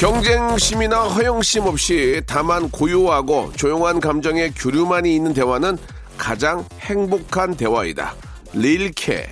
경쟁심이나 허영심 없이 다만 고요하고 조용한 감정의 교류만이 있는 대화는 가장 행복한 대화이다 릴케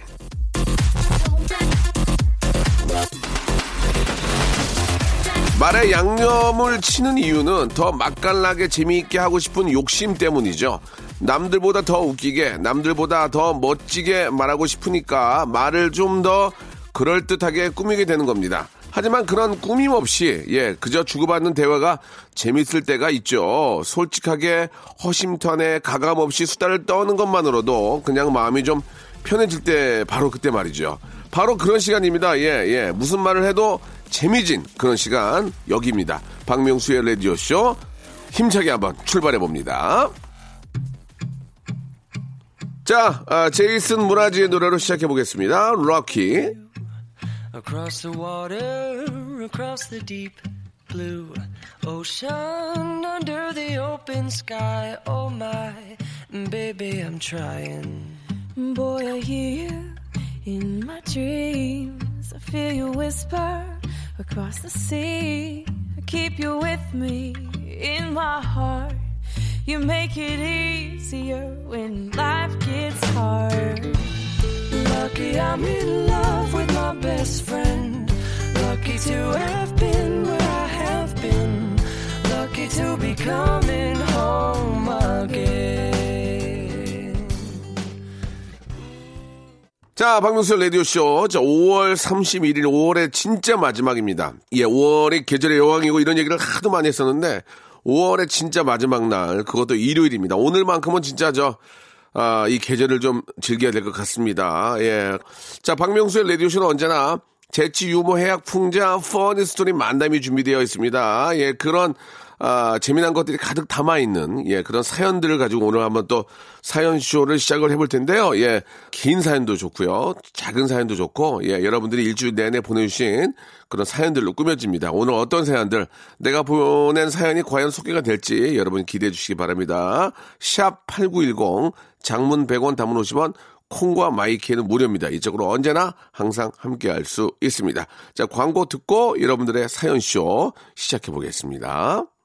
말에 양념을 치는 이유는 더 맛깔나게 재미있게 하고 싶은 욕심 때문이죠. 남들보다 더 웃기게, 남들보다 더 멋지게 말하고 싶으니까 말을 좀 더 그럴듯하게 꾸미게 되는 겁니다. 하지만 그런 꾸밈 없이, 예, 그저 주고받는 대화가 재밌을 때가 있죠. 솔직하게 허심탄회 가감 없이 수다를 떠는 것만으로도 그냥 마음이 좀 편해질 때 바로 그때 말이죠. 바로 그런 시간입니다. 예, 예. 무슨 말을 해도 재미진 그런 시간 여기입니다. 박명수의 라디오쇼 힘차게 한번 출발해 봅니다. 자, 아, 제이슨 무라지의 노래로 시작해 보겠습니다. 럭키. Across the water, across the deep blue ocean, under the open sky. Oh my, baby, I'm trying. Boy, I hear you in my dreams. I feel you whisper across the sea. I keep you with me in my heart. You make it easier when life gets hard. Lucky I'm in love with my best friend. Lucky to have been where I have been. Lucky to be coming home again. 자, 박명수 라디오쇼. 자, 5월 31일, 5월의 진짜 마지막입니다. 예, 5월이 계절의 여왕이고 이런 얘기를 하도 많이 했었는데, 5월의 진짜 마지막 날, 그것도 일요일입니다. 오늘만큼은 진짜 저, 아, 이 계절을 좀 즐겨야 될 것 같습니다. 예. 자, 박명수의 라디오쇼는 언제나 재치, 유머, 해학, 풍자, 퍼니 스토리 만담이 준비되어 있습니다. 예, 그런, 아, 재미난 것들이 가득 담아 있는, 예, 그런 사연들을 가지고 오늘 한번 또 사연 쇼를 시작을 해볼 텐데요. 예, 긴 사연도 좋고요. 작은 사연도 좋고, 예, 여러분들이 일주일 내내 보내 주신 그런 사연들로 꾸며집니다. 오늘 어떤 사연들, 내가 보낸 사연이 과연 소개가 될지 여러분 기대해 주시기 바랍니다. 샵 8910, 장문 100원, 담은 50원, 콩과 마이키는 무료입니다. 이쪽으로 언제나 항상 함께 할 수 있습니다. 자, 광고 듣고 여러분들의 사연쇼 시작해 보겠습니다.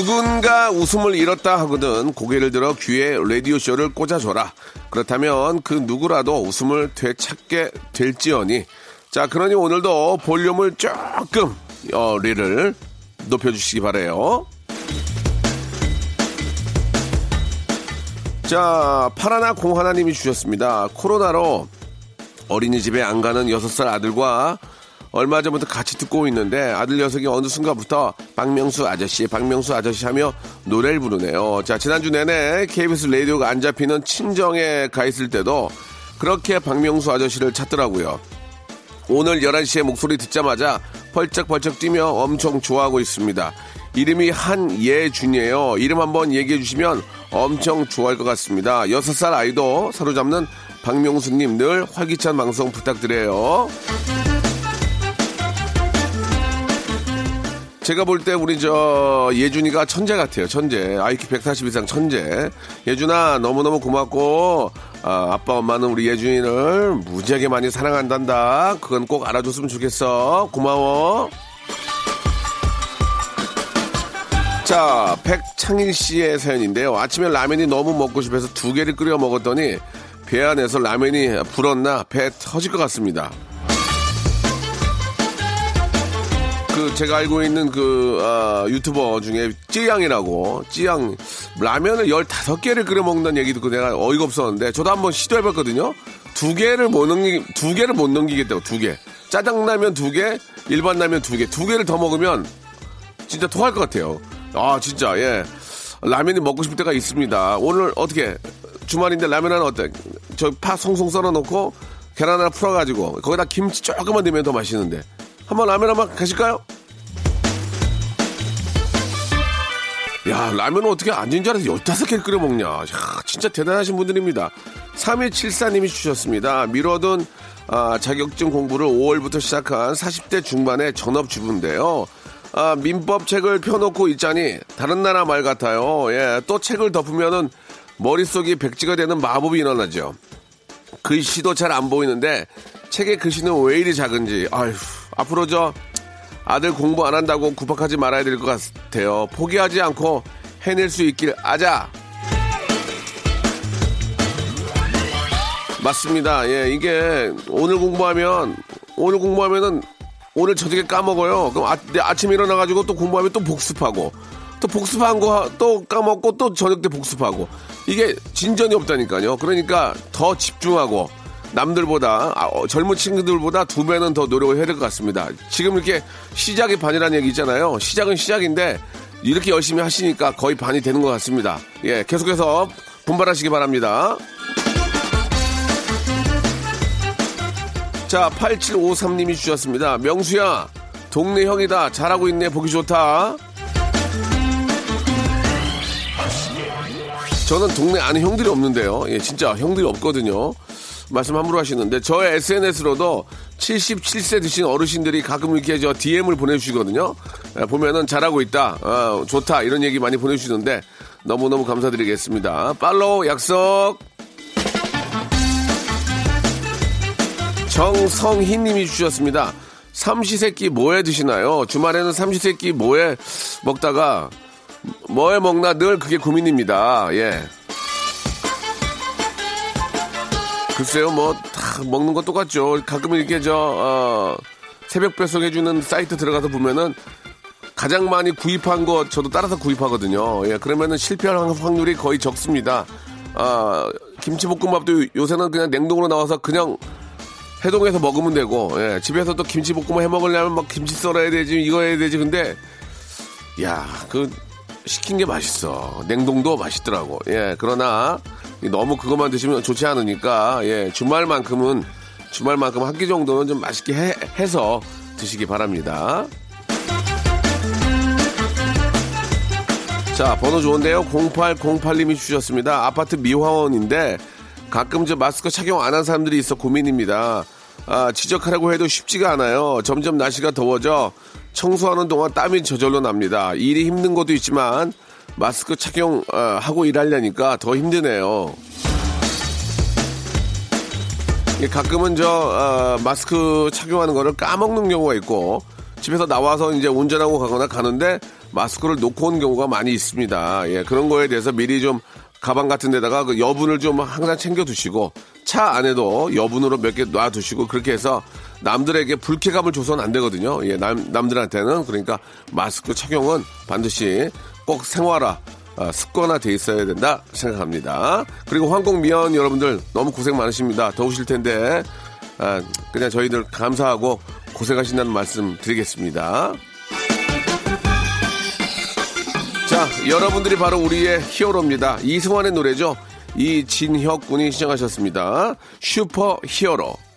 누군가 웃음을 잃었다 하거든 고개를 들어 귀에 라디오쇼를 꽂아줘라. 그렇다면 그 누구라도 웃음을 되찾게 될지어니. 자, 그러니 오늘도 볼륨을 조금, 어, 리를 높여주시기 바래요 자, 파라나 공하나님이 주셨습니다. 코로나로 어린이집에 안 가는 6살 아들과 얼마 전부터 같이 듣고 있는데 아들 녀석이 어느 순간부터 박명수 아저씨, 박명수 아저씨 하며 노래를 부르네요. 자, 지난주 내내 KBS 라디오가 안 잡히는 친정에 가 있을 때도 그렇게 박명수 아저씨를 찾더라고요. 오늘 11시에 목소리 듣자마자 펄쩍펄쩍 뛰며 엄청 좋아하고 있습니다. 이름이 한예준이에요. 이름 한번 얘기해 주시면 엄청 좋아할 것 같습니다. 6살 아이도 사로잡는 박명수님 늘 활기찬 방송 부탁드려요. 제가 볼 때 우리 저 예준이가 천재 같아요. 천재. IQ 140 이상 천재. 예준아 너무너무 고맙고 아, 아빠 엄마는 우리 예준이를 무지하게 많이 사랑한단다. 그건 꼭 알아줬으면 좋겠어. 고마워. 자, 백창일 씨의 사연인데요. 아침에 라면이 너무 먹고 싶어서 두 개를 끓여 먹었더니 배 안에서 라면이 불었나 배 터질 것 같습니다. 그 제가 알고 있는 그 아, 유튜버 중에 찌양이라고 찌양 라면을 15개를 끓여 먹는다는 얘기 듣고 내가 어이가 없었는데 저도 한번 시도해 봤거든요. 두 개를 못 넘기 두 개를 못 넘기겠다고 두 개. 짜장라면 두 개, 일반 라면 두 개. 두 개를 더 먹으면 진짜 토할 것 같아요. 아 진짜 예. 라면이 먹고 싶을 때가 있습니다. 오늘 어떻게 주말인데 라면 하나 어때? 저 파 송송 썰어 놓고 계란 하나 풀어 가지고 거기다 김치 조금만 넣으면 더 맛있는데. 한번 라면 한번 가실까요? 야, 라면은 어떻게 앉은 자리에서 15개 끓여 먹냐. 야, 진짜 대단하신 분들입니다. 3174님이 주셨습니다. 미뤄둔 아, 자격증 공부를 5월부터 시작한 40대 중반의 전업주부인데요. 아, 민법 책을 펴놓고 있자니 다른 나라 말 같아요. 예, 또 책을 덮으면은 머릿속이 백지가 되는 마법이 일어나죠. 글씨도 잘 안 보이는데 책의 글씨는 왜 이리 작은지 아휴 앞으로 저 아들 공부 안 한다고 구박하지 말아야 될 것 같아요. 포기하지 않고 해낼 수 있길 아자. 맞습니다. 예, 이게 오늘 공부하면 오늘 공부하면은 오늘 저녁에 까먹어요. 그럼 아, 아침에 일어나가지고 또 공부하면 또 복습하고 또 복습한 거 또 까먹고 또 저녁 때 복습하고 이게 진전이 없다니까요. 그러니까 더 집중하고 남들보다 아, 어, 젊은 친구들보다 두 배는 더 노력을 해야 될 것 같습니다. 지금 이렇게 시작이 반이라는 얘기 있잖아요. 시작은 시작인데 이렇게 열심히 하시니까 거의 반이 되는 것 같습니다. 예, 계속해서 분발하시기 바랍니다. 자, 8753님이 주셨습니다. 명수야, 동네 형이다. 잘하고 있네. 보기 좋다. 저는 동네 아는 형들이 없는데요. 예, 진짜 형들이 없거든요. 말씀 함부로 하시는데 저의 SNS로도 77세 드신 어르신들이 가끔 이렇게 저 DM을 보내주시거든요. 예, 보면은 잘하고 있다, 어, 좋다 이런 얘기 많이 보내주시는데 너무너무 감사드리겠습니다. 팔로우 약속. 정성희님이 주셨습니다. 삼시세끼 뭐해 드시나요? 주말에는 삼시세끼 뭐해 먹다가 뭐해 먹나 늘 그게 고민입니다. 예. 글쎄요, 뭐, 다 먹는 건 똑같죠. 가끔 이렇게 저, 어, 새벽 배송해주는 사이트 들어가서 보면은 가장 많이 구입한 거 저도 따라서 구입하거든요. 예, 그러면은 실패할 확률이 거의 적습니다. 아, 김치볶음밥도 요새는 그냥 냉동으로 나와서 그냥 해동해서 먹으면 되고, 예, 집에서 또 김치볶음밥 해 먹으려면 막 김치 썰어야 되지, 이거 해야 되지. 근데, 야, 그, 시킨 게 맛있어. 냉동도 맛있더라고. 예, 그러나, 너무 그것만 드시면 좋지 않으니까, 예, 주말만큼은, 주말만큼 한 끼 정도는 좀 맛있게 해, 해서 드시기 바랍니다. 자, 번호 좋은데요. 0808님이 주셨습니다. 아파트 미화원인데 가끔 저 마스크 착용 안 한 사람들이 있어 고민입니다. 아, 지적하라고 해도 쉽지가 않아요. 점점 날씨가 더워져 청소하는 동안 땀이 저절로 납니다. 일이 힘든 것도 있지만 마스크 착용하고 일하려니까 더 힘드네요. 가끔은 저 어, 마스크 착용하는 거를 까먹는 경우가 있고 집에서 나와서 이제 운전하고 가거나 가는데 마스크를 놓고 온 경우가 많이 있습니다. 예, 그런 거에 대해서 미리 좀 가방 같은 데다가 그 여분을 좀 항상 챙겨 두시고 차 안에도 여분으로 몇 개 놔 두시고 그렇게 해서 남들에게 불쾌감을 줘서는 안 되거든요. 예, 남, 남들한테는 그러니까 마스크 착용은 반드시 꼭 생활화 어, 습관화 돼 있어야 된다 생각합니다. 그리고 항공미원 여러분들 너무 고생 많으십니다. 더우실 텐데 아, 그냥 저희들 감사하고 고생하신다는 말씀 드리겠습니다. 자, 여러분들이 바로 우리의 히어로입니다. 이승환의 노래죠. 이진혁 군이 시청하셨습니다. 슈퍼 히어로.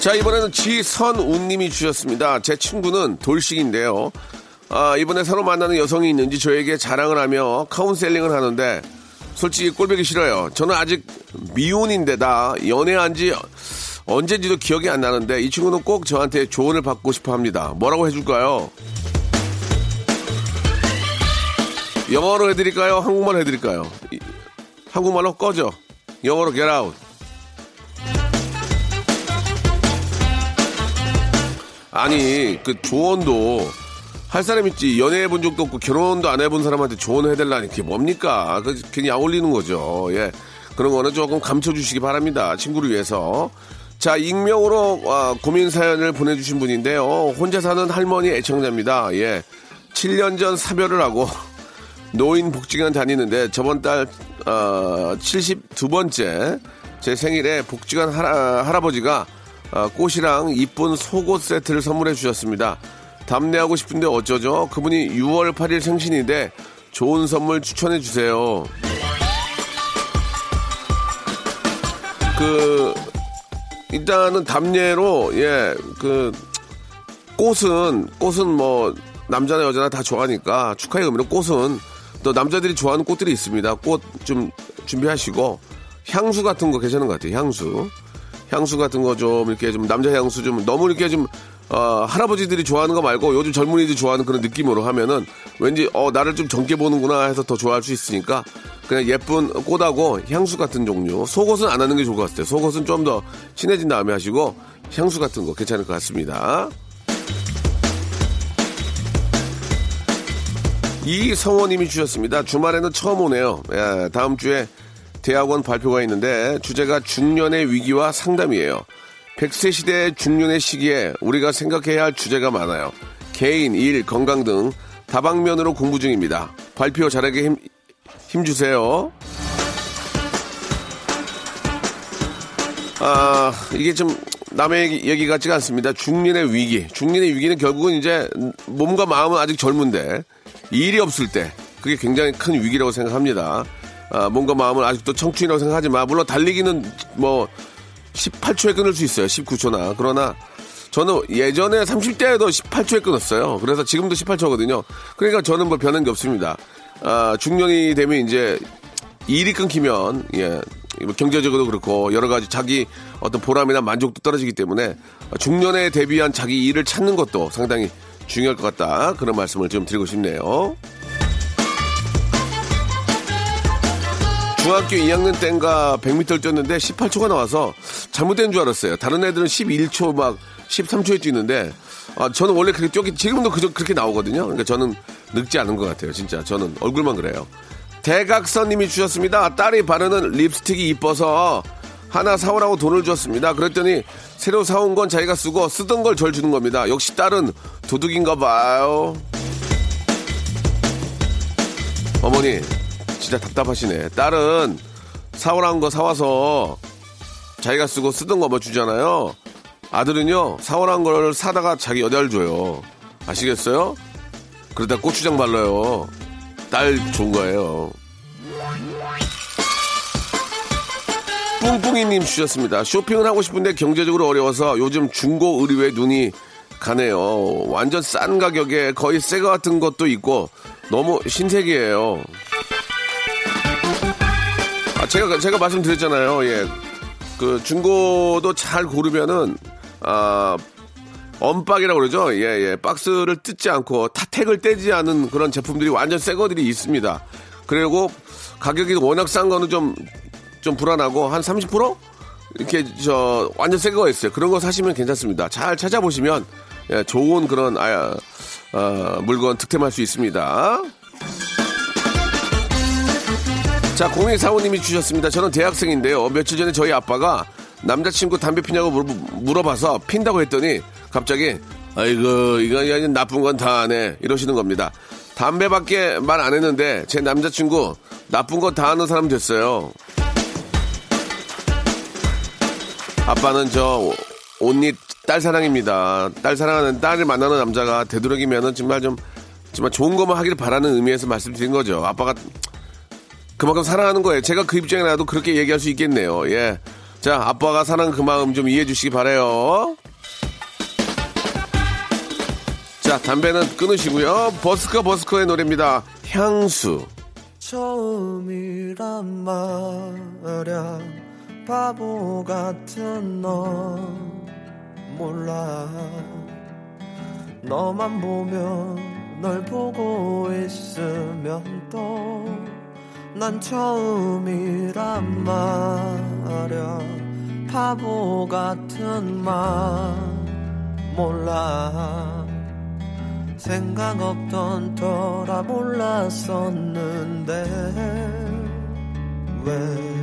자, 이번에는 지선우님이 주셨습니다. 제 친구는 돌싱인데요. 아, 이번에 새로 만나는 여성이 있는지 저에게 자랑을 하며 카운셀링을 하는데 솔직히 꼴보기 싫어요. 저는 아직 미혼인데다 연애한 지 언젠지도 기억이 안 나는데 이 친구는 꼭 저한테 조언을 받고 싶어 합니다. 뭐라고 해줄까요? 영어로 해드릴까요? 한국말로 해드릴까요? 이- 한국말로 꺼져. 영어로 get out. 아니 그 조언도 할 사람 있지 연애해 본 적도 없고 결혼도 안 해본 사람한테 조언을 해달라니 그게 뭡니까? 그 괜히 약 올리는 거죠. 예 그런 거는 조금 감춰주시기 바랍니다. 친구를 위해서. 자 익명으로 아, 고민 사연을 보내주신 분인데요. 혼자 사는 할머니 애청자입니다. 예 7년 전 사별을 하고 노인 복지관 다니는데 저번 달 어, 72번째 제 생일에 복지관 할아, 할아 버지가 어, 꽃이랑 이쁜 속옷 세트를 선물해 주셨습니다. 답례하고 싶은데 어쩌죠? 그분이 6월 8일 생신인데 좋은 선물 추천해 주세요. 그 일단은 답례로 예 그 꽃은 꽃은 뭐 남자나 여자나 다 좋아하니까 축하의 의미로 꽃은 또 남자들이 좋아하는 꽃들이 있습니다. 꽃 좀 준비하시고 향수 같은 거 괜찮은 것 같아요. 향수 향수 같은 거 좀 이렇게 좀 남자 향수 좀 너무 이렇게 좀 어, 할아버지들이 좋아하는 거 말고 요즘 젊은이들이 좋아하는 그런 느낌으로 하면은 왠지 어 나를 좀 젊게 보는구나 해서 더 좋아할 수 있으니까 그냥 예쁜 꽃하고 향수 같은 종류 속옷은 안 하는 게 좋을 것 같아요. 속옷은 좀 더 친해진 다음에 하시고 향수 같은 거 괜찮을 것 같습니다. 이성원님이 주셨습니다. 주말에는 처음 오네요. 예, 다음 주에 대학원 발표가 있는데 주제가 중년의 위기와 상담이에요. 100세 시대의 중년의 시기에 우리가 생각해야 할 주제가 많아요. 개인, 일, 건강 등 다방면으로 공부 중입니다. 발표 잘하게 힘, 힘주세요. 아, 이게 좀 남의 얘기, 얘기 같지가 않습니다. 중년의 위기. 중년의 위기는 결국은 이제 몸과 마음은 아직 젊은데 일이 없을 때 그게 굉장히 큰 위기라고 생각합니다. 아, 몸과 마음은 아직도 청춘이라고 생각하지만 물론 달리기는 뭐 18초에 끊을 수 있어요. 19초나. 그러나 저는 예전에 30대에도 18초에 끊었어요. 그래서 지금도 18초거든요. 그러니까 저는 뭐 변한 게 없습니다. 아, 중년이 되면 이제 일이 끊기면 예뭐 경제적으로도 그렇고 여러 가지 자기 어떤 보람이나 만족도 떨어지기 때문에 중년에 대비한 자기 일을 찾는 것도 상당히 중요할 것 같다 그런 말씀을 좀 드리고 싶네요. 중학교 2학년 때인가 100m를 뛰었는데 18초가 나와서 잘못된 줄 알았어요. 다른 애들은 11초 막 13초에 뛰는데 아, 저는 원래 그렇게 뛰었기 지금도 그저 그렇게 나오거든요. 그러니까 저는 늙지 않은 것 같아요. 진짜 저는 얼굴만 그래요. 대각선님이 주셨습니다. 딸이 바르는 립스틱이 이뻐서 하나 사오라고 돈을 줬습니다. 그랬더니 새로 사온 건 자기가 쓰고 쓰던 걸 절 주는 겁니다. 역시 딸은 도둑인가 봐요. 어머니 진짜 답답하시네. 딸은 사오라는 거 사와서 자기가 쓰고 쓰던 거 뭐 주잖아요. 아들은요 사오라는 걸 사다가 자기 여자를 줘요. 아시겠어요? 그러다 고추장 발라요. 딸 좋은 거예요. 뿡뿡이님 주셨습니다. 쇼핑을 하고 싶은데 경제적으로 어려워서 요즘 중고 의류에 눈이 가네요. 완전 싼 가격에 거의 새거 같은 것도 있고 너무 신세계예요. 아, 제가 제가 말씀드렸잖아요. 예, 그 중고도 잘 고르면은 아 언박이라고 그러죠. 예, 예. 박스를 뜯지 않고 타택을 떼지 않은 그런 제품들이 완전 새 거들이 있습니다. 그리고 가격이 워낙 싼 거는 좀, 좀 불안하고 한 30%? 이렇게 저 완전 새 거가 있어요. 그런 거 사시면 괜찮습니다. 잘 찾아보시면 예, 좋은 그런 아, 어, 물건 득템할 수 있습니다. 자, 0245님이 주셨습니다. 저는 대학생인데요. 며칠 전에 저희 아빠가 남자친구 담배 피냐고 물- 물어봐서 핀다고 했더니 갑자기 아이고 이거 이거 나쁜 건다 아네 이러시는 겁니다. 담배밖에 말 안 했는데 제 남자친구 나쁜 거다 아는 사람 됐어요. 아빠는 저 온니 딸 사랑입니다. 딸 사랑하는 딸을 만나는 남자가 되도록이면은 정말 좀 정말 좋은 것만 하기를 바라는 의미에서 말씀드린 거죠. 아빠가 그만큼 사랑하는 거예요. 제가 그 입장에 나도 그렇게 얘기할 수 있겠네요. 예. 자, 아빠가 사는 그 마음 좀 이해해 주시기 바래요. 자, 담배는 끊으시고요. 버스커 버스커의 노래입니다. 향수. 처음이란 말야 바보 같은 너. 몰라. 너만 보면 널 보고 있으면 또 난 처음이란 말야. 바보 같은 말 몰라. 생각 없던 터라 몰랐었는데. 왜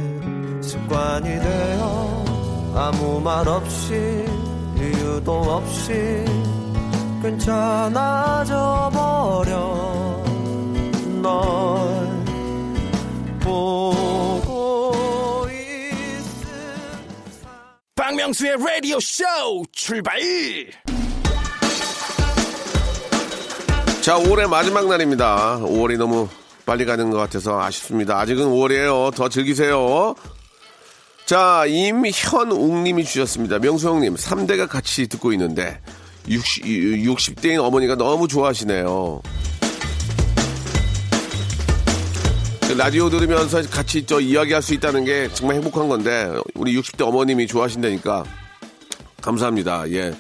습관이 되어 아무 말 없이 이유도 없이 괜찮아져 버려 널 보고 있음 박명수의 라디오 쇼 출발 자, 5월의 마지막 날입니다. 5월이 너무 빨리 가는 것 같아서 아쉽습니다. 아직은 5월이에요. 더 즐기세요. 자, 임현웅님이 주셨습니다. 명수 형님, 3대가 같이 듣고 있는데 60, 60대인 어머니가 너무 좋아하시네요. 그 라디오 들으면서 같이 저 이야기할 수 있다는 게 정말 행복한 건데 우리 60대 어머님이 좋아하신다니까 감사합니다. 예.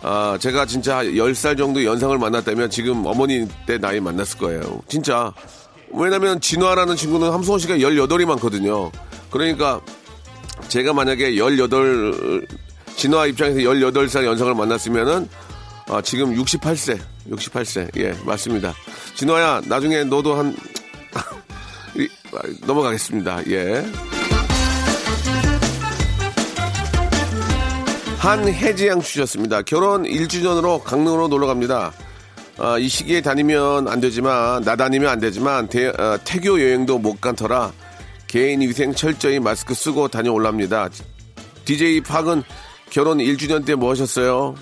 아, 제가 진짜 10살 정도 연상을 만났다면 지금 어머니 때 나이 만났을 거예요. 진짜. 왜냐면 진화라는 친구는 함수원 씨가 18이 많거든요. 그러니까 제가 만약에 18, 진화 입장에서 18살 연상을 만났으면은 아, 지금 68세, 68세. 예, 맞습니다. 진화야, 나중에 너도 한, 이, 아, 넘어가겠습니다. 예. 한혜지양 주셨습니다. 결혼 1주년으로 강릉으로 놀러 갑니다. 아, 이 시기에 다니면 안 되지만, 나 다니면 안 되지만, 대, 어, 태교 여행도 못 간 터라 개인 위생 철저히 마스크 쓰고 다녀올랍니다. DJ 팍은 결혼 1주년 때 뭐 하셨어요?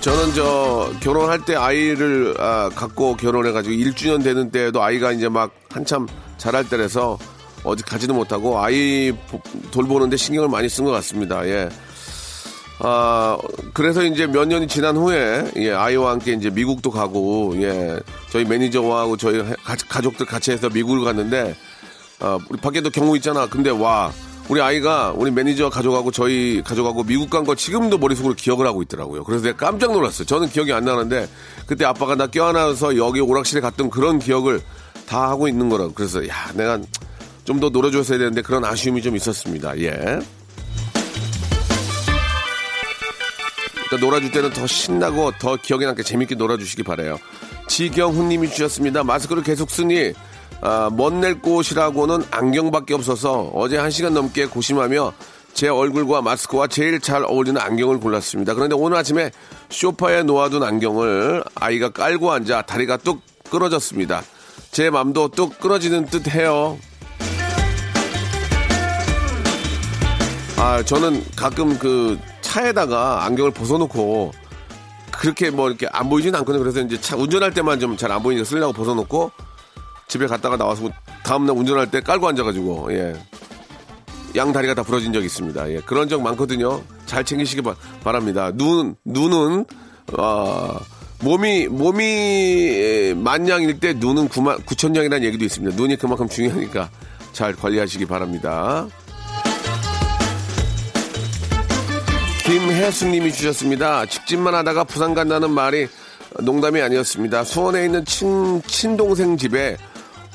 저는 저 결혼할 때 아이를 아, 갖고 결혼해가지고 1주년 되는 때에도 아이가 이제 막 한참 자랄 때라서 어디 가지도 못하고 아이 보- 돌보는데 신경을 많이 쓴 것 같습니다. 예. 아, 그래서 이제 몇 년이 지난 후에, 예, 아이와 함께 이제 미국도 가고, 예, 저희 매니저하고 저희 가, 가족들 같이 해서 미국을 갔는데, 아, 우리 밖에도 경우 있잖아. 근데 와, 우리 아이가 우리 매니저 가족하고 저희 가족하고 미국 간 거 지금도 머릿속으로 기억을 하고 있더라고요. 그래서 내가 깜짝 놀랐어요. 저는 기억이 안 나는데, 그때 아빠가 나 껴안아서 여기 오락실에 갔던 그런 기억을 다 하고 있는 거라고. 그래서, 야, 내가 좀 더 놀아줬어야 되는데 그런 아쉬움이 좀 있었습니다. 예. 일단 놀아줄 때는 더 신나고 더 기억에 남게 재밌게 놀아주시기 바래요. 지경훈님이 주셨습니다. 마스크를 계속 쓰니 아, 멋낼 곳이라고는 안경밖에 없어서 어제 한 시간 넘게 고심하며 제 얼굴과 마스크와 제일 잘 어울리는 안경을 골랐습니다. 그런데 오늘 아침에 소파에 놓아둔 안경을 아이가 깔고 앉아 다리가 뚝 끊어졌습니다. 제 맘도 뚝 끊어지는 듯 해요. 아, 저는 가끔 그 차에다가 안경을 벗어놓고 그렇게 뭐 이렇게 안 보이진 않거든요. 그래서 이제 차 운전할 때만 좀 잘 안 보이니까 쓰려고 벗어놓고 집에 갔다가 나와서 다음날 운전할 때 깔고 앉아가지고, 예. 양 다리가 다 부러진 적이 있습니다. 예. 그런 적 많거든요. 잘 챙기시기 바, 바랍니다. 눈, 눈은, 어, 몸이, 몸이 만냥일 때 눈은 구만, 구천냥이라는 얘기도 있습니다. 눈이 그만큼 중요하니까 잘 관리하시기 바랍니다. 김혜숙님이 주셨습니다. 직진만 하다가 부산 간다는 말이 농담이 아니었습니다. 수원에 있는 친, 친동생 집에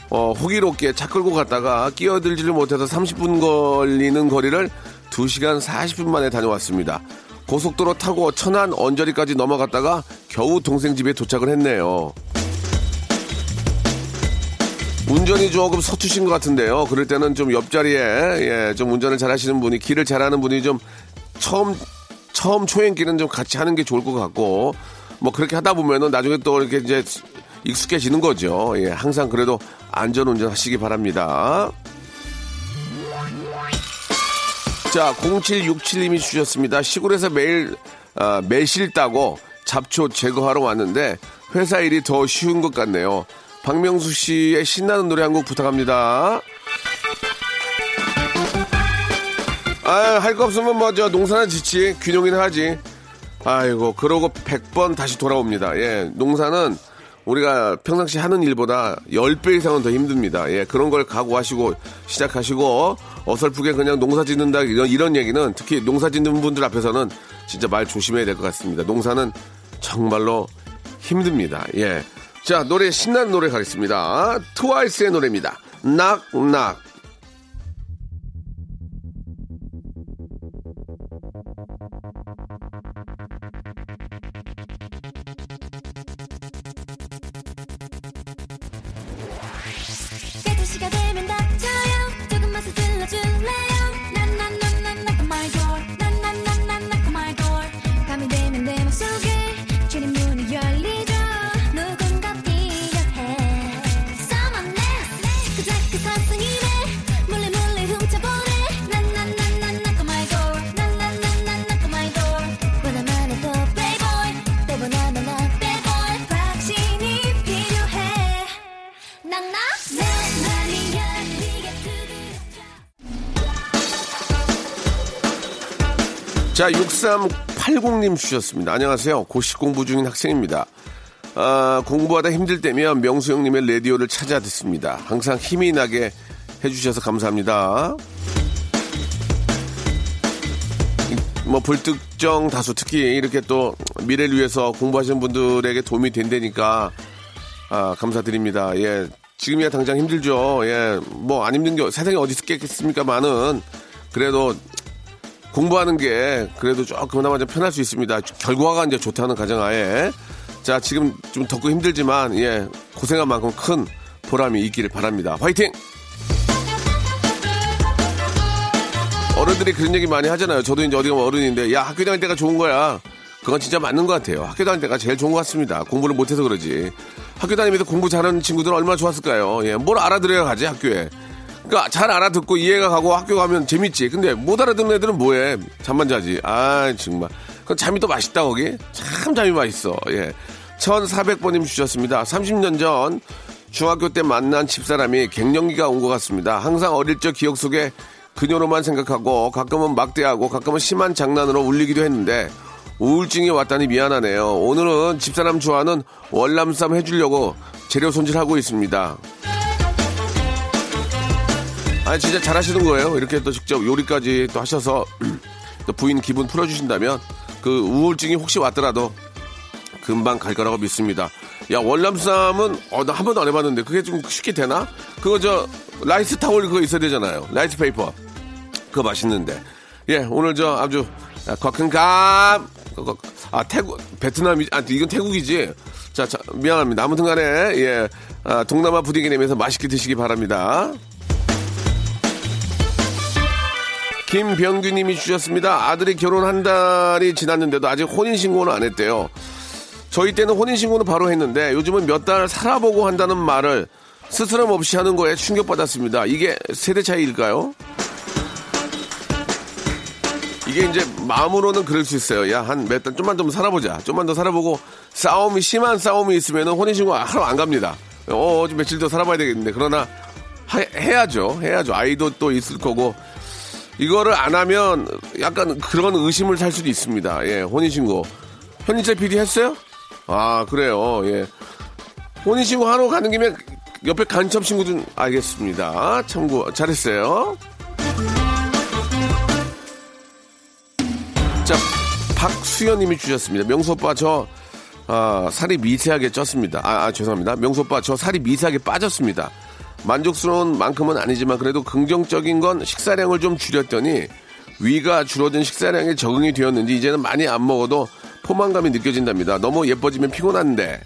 어, 호기롭게 차 끌고 갔다가 끼어들지를 못해서 30분 걸리는 거리를 2시간 40분 만에 다녀왔습니다. 고속도로 타고 천안 언저리까지 넘어갔다가 겨우 동생 집에 도착을 했네요. 운전이 조금 서투신 것 같은데요. 그럴 때는 좀 옆자리에 예, 좀 운전을 잘하시는 분이 길을 잘하는 분이 좀 처음 처음 초행길은 좀 같이 하는 게 좋을 것 같고 뭐 그렇게 하다 보면은 나중에 또 이렇게 이제 익숙해지는 거죠. 예, 항상 그래도 안전 운전하시기 바랍니다. 자, 0767님이 주셨습니다. 시골에서 매일 아, 매실 따고 잡초 제거하러 왔는데 회사 일이 더 쉬운 것 같네요. 박명수 씨의 신나는 노래 한 곡 부탁합니다. 아, 할 거 없으면 뭐, 저, 농사나 짓지. 균형이나 하지. 아이고, 그러고 100번 다시 돌아옵니다. 예, 농사는 우리가 평상시 하는 일보다 10배 이상은 더 힘듭니다. 예, 그런 걸 각오하시고 시작하시고 어설프게 그냥 농사 짓는다 이런, 이런 얘기는 특히 농사 짓는 분들 앞에서는 진짜 말 조심해야 될 것 같습니다. 농사는 정말로 힘듭니다. 예. 자, 노래 신나는 노래 가겠습니다. 트와이스의 노래입니다. 낙낙. 자, 6380님 주셨습니다. 안녕하세요. 고시 공부 중인 학생입니다. 아, 공부하다 힘들 때면 명수 형님의 라디오를 찾아 듣습니다. 항상 힘이 나게 해주셔서 감사합니다. 이- 뭐, 불특정 다수 특히 이렇게 또 미래를 위해서 공부하시는 분들에게 도움이 된다니까, 아, 감사드립니다. 예. 지금이야 당장 힘들죠. 예. 뭐, 안 힘든 게 세상에 어디 있겠습니까? 많은. 그래도 공부하는 게 그래도 조금 그나마 좀 편할 수 있습니다. 결과가 이제 좋다는 가정하에. 자, 지금 좀 덥고 힘들지만, 예, 고생한 만큼 큰 보람이 있기를 바랍니다. 화이팅! 어른들이 그런 얘기 많이 하잖아요. 저도 이제 어디 가면 어른인데, 야, 학교 다닐 때가 좋은 거야. 그건 진짜 맞는 것 같아요. 학교 다닐 때가 제일 좋은 것 같습니다. 공부를 못해서 그러지. 학교 다니면서 공부 잘하는 친구들은 얼마나 좋았을까요? 예, 뭘 알아들어야 가지, 학교에. 그러니까 잘 알아듣고 이해가 가고 학교 가면 재밌지. 근데 못 알아듣는 애들은 뭐해? 잠만 자지. 아, 정말. 그 잠이 또 맛있다, 거기. 참 잠이 맛있어. 예. 1400번님 주셨습니다. 30년 전 중학교 때 만난 집사람이 갱년기가 온 것 같습니다. 항상 어릴 적 기억 속에 그녀로만 생각하고 가끔은 막대하고 가끔은 심한 장난으로 울리기도 했는데 우울증이 왔다니 미안하네요. 오늘은 집사람 좋아하는 월남쌈 해주려고 재료 손질하고 있습니다. 아니 진짜 잘하시는 거예요. 이렇게 또 직접 요리까지 또 하셔서 또 부인 기분 풀어주신다면 그 우울증이 혹시 왔더라도 금방 갈 거라고 믿습니다. 야 월남쌈은 어, 나 한 번도 안 해봤는데 그게 좀 쉽게 되나? 그거 저 rice towel 그거 있어야 되잖아요. rice paper 그거 맛있는데 예 오늘 저 아주 곽큰감 아 태국 베트남이 아 이건 태국이지. 자, 자 미안합니다. 아무튼간에 예 아, 동남아 부대기 내면서 맛있게 드시기 바랍니다. 김병규님이 주셨습니다. 아들이 결혼 한 달이 지났는데도 아직 혼인신고는 안 했대요. 저희 때는 혼인신고는 바로 했는데 요즘은 몇 달 살아보고 한다는 말을 스스럼 없이 하는 거에 충격받았습니다. 이게 세대 차이일까요? 이게 이제 마음으로는 그럴 수 있어요. 야, 한 몇 달 좀만 좀 살아보자. 좀만 더 살아보고 싸움이 심한 싸움이 있으면 혼인신고 하러 안 갑니다. 어, 좀 며칠 더 살아봐야 되겠는데. 그러나 하- 해야죠. 해야죠. 아이도 또 있을 거고 이거를 안 하면 약간 그런 의심을 살 수도 있습니다. 예, 혼인신고. 현인철 PD 했어요? 아, 그래요. 예. 혼인신고 하러 가는 김에 옆에 간첩 친구 좀 알겠습니다. 참고, 잘했어요. 자, 박수현님이 주셨습니다. 명수 오빠, 저, 아, 살이 미세하게 쪘습니다. 아, 아, 죄송합니다. 명수 오빠, 저 살이 미세하게 빠졌습니다. 만족스러운 만큼은 아니지만 그래도 긍정적인 건 식사량을 좀 줄였더니 위가 줄어든 식사량에 적응이 되었는지 이제는 많이 안 먹어도 포만감이 느껴진답니다. 너무 예뻐지면 피곤한데.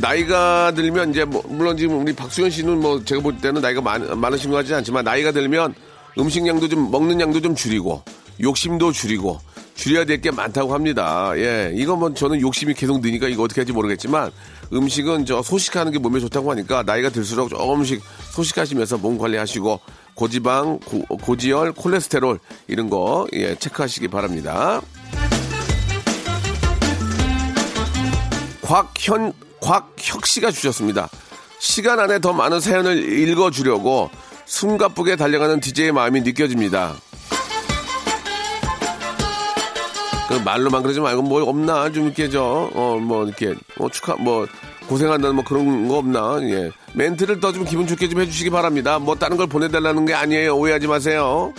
나이가 들면 이제 뭐 물론 지금 우리 박수현 씨는 뭐 제가 볼 때는 나이가 많, 많으신 것 같지 않지만 나이가 들면 음식량도 좀 먹는 양도 좀 줄이고 욕심도 줄이고 줄여야 될 게 많다고 합니다. 예, 이건 뭐 저는 욕심이 계속 느니까 이거 어떻게 할지 모르겠지만 음식은 저 소식하는 게 몸에 좋다고 하니까 나이가 들수록 조금씩 소식하시면서 몸 관리하시고 고지방, 고, 지혈 콜레스테롤 이런 거 예, 체크하시기 바랍니다. 곽현 곽혁 씨가 주셨습니다. 시간 안에 더 많은 사연을 읽어주려고 숨가쁘게 달려가는 DJ의 마음이 느껴집니다. 그 말로만 그러지 말고 뭐 없나? 좀 이렇게 저어뭐 이렇게 뭐 축하 뭐 고생한다는 뭐 그런 거 없나? 예. 멘트를 더 좀 기분 좋게 좀 해주시기 바랍니다. 뭐 다른 걸 보내달라는 게 아니에요. 오해하지 마세요.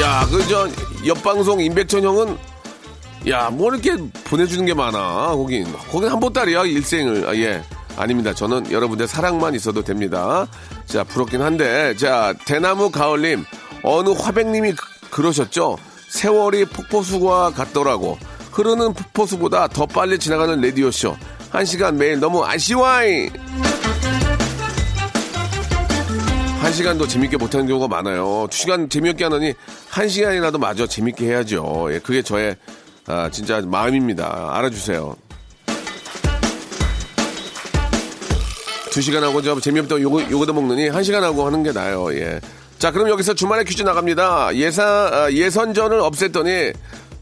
야그 저 옆방송 임백천 형은 야 뭐 이렇게 보내주는 게 많아? 거긴 거긴 한 보따리야 일생을. 아, 예. 아닙니다. 저는 여러분들 사랑만 있어도 됩니다. 자 부럽긴 한데. 자 대나무 가을님. 어느 화백님이 그러셨죠? 세월이 폭포수와 같더라고. 흐르는 폭포수보다 더 빨리 지나가는 레디오쇼. 한 시간 매일 너무 아쉬워이! 한 시간도 재밌게 못하는 경우가 많아요. 두 시간 재미없게 하느니 한 시간이라도 마저 재밌게 해야죠. 예, 그게 저의 아, 진짜 마음입니다. 알아주세요. 두 시간 하고 저 재미없다고 요거, 요거도 먹느니 한 시간 하고 하는 게 나아요. 예. 자, 그럼 여기서 주말에 퀴즈 나갑니다. 예산, 아, 예선전을 없앴더니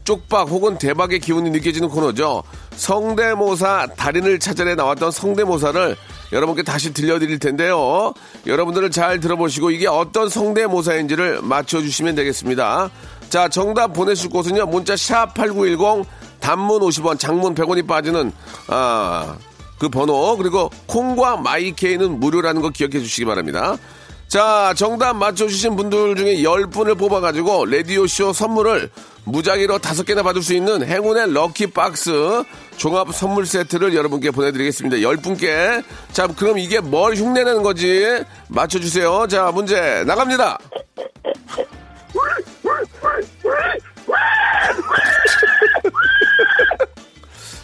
쪽박 혹은 대박의 기운이 느껴지는 코너죠. 성대모사 달인을 찾아내 나왔던 성대모사를 여러분께 다시 들려드릴 텐데요. 여러분들을 잘 들어보시고 이게 어떤 성대모사인지를 맞춰주시면 되겠습니다. 자, 정답 보내실 곳은요. 문자 샵 8910 단문 50원, 장문 100원이 빠지는, 아, 그 번호. 그리고 콩과 마이케이는 무료라는 거 기억해 주시기 바랍니다. 자, 정답 맞춰주신 분들 중에 10분을 뽑아가지고, 라디오쇼 선물을 무작위로 5개나 받을 수 있는 행운의 럭키박스 종합 선물 세트를 여러분께 보내드리겠습니다. 10분께. 자, 그럼 이게 뭘 흉내내는 거지? 맞춰주세요. 자, 문제 나갑니다.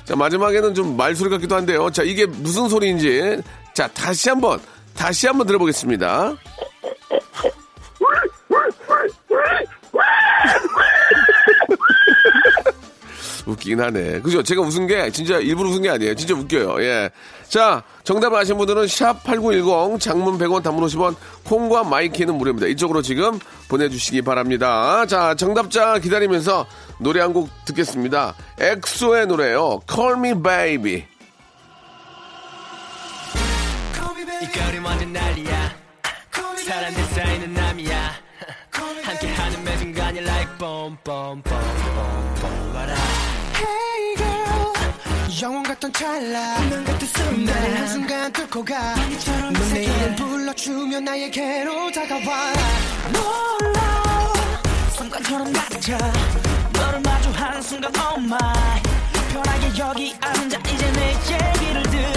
자, 마지막에는 좀 말소리 같기도 한데요. 자, 이게 무슨 소리인지. 자, 다시 한 번, 다시 한번 들어보겠습니다. 웃기긴 하네. 그죠? 제가 웃은 게 진짜 일부러 웃은 게 아니에요. 진짜 웃겨요. 예. 자, 정답 아신 분들은 샵8910 장문 100원 단문 50원 콩과 마이키는 무료입니다. 이쪽으로 지금 보내주시기 바랍니다. 자, 정답자 기다리면서 노래 한 곡 듣겠습니다. 엑소의 노래요. Call Me Baby. 이 거리 완전 난리야 사람들 사이는 남이야 함께하는 매 순간이 like boom boom boom Hey girl. 영원 같던 찰나. 운명 같은 순간. 나를 한순간 뚫고 가넌내 이름 불러주면 나에게로 다가와. 놀라. 순간처럼 다가차 너를 마주하는 순간 oh my. 편하게 여기 앉아. 이제 내 얘기를 들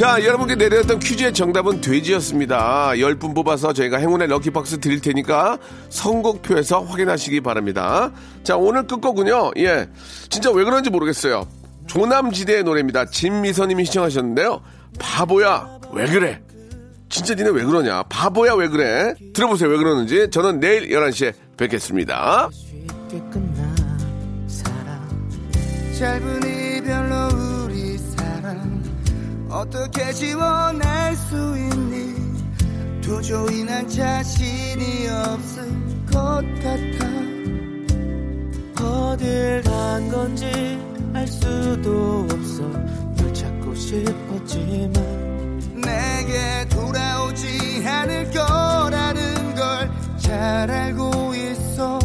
자, 여러분께 내렸던 퀴즈의 정답은 돼지였습니다. 10분 뽑아서 저희가 행운의 럭키박스 드릴 테니까 선곡표에서 확인하시기 바랍니다. 자, 오늘 끝곡은요. 예. 진짜 왜 그런지 모르겠어요. 조남지대의 노래입니다. 진미선님이 시청하셨는데요. 바보야, 왜 그래? 진짜 니네 왜 그러냐? 바보야, 왜 그래? 들어보세요, 왜 그러는지. 저는 내일 11시에 뵙겠습니다. 어떻게 지워낼 수 있니? 도저히 난 자신이 없을 것 같아. 어딜 간 건지 알 수도 없어. 널 찾고 싶었지만 내게 돌아오지 않을 거라는 걸 잘 알고 있어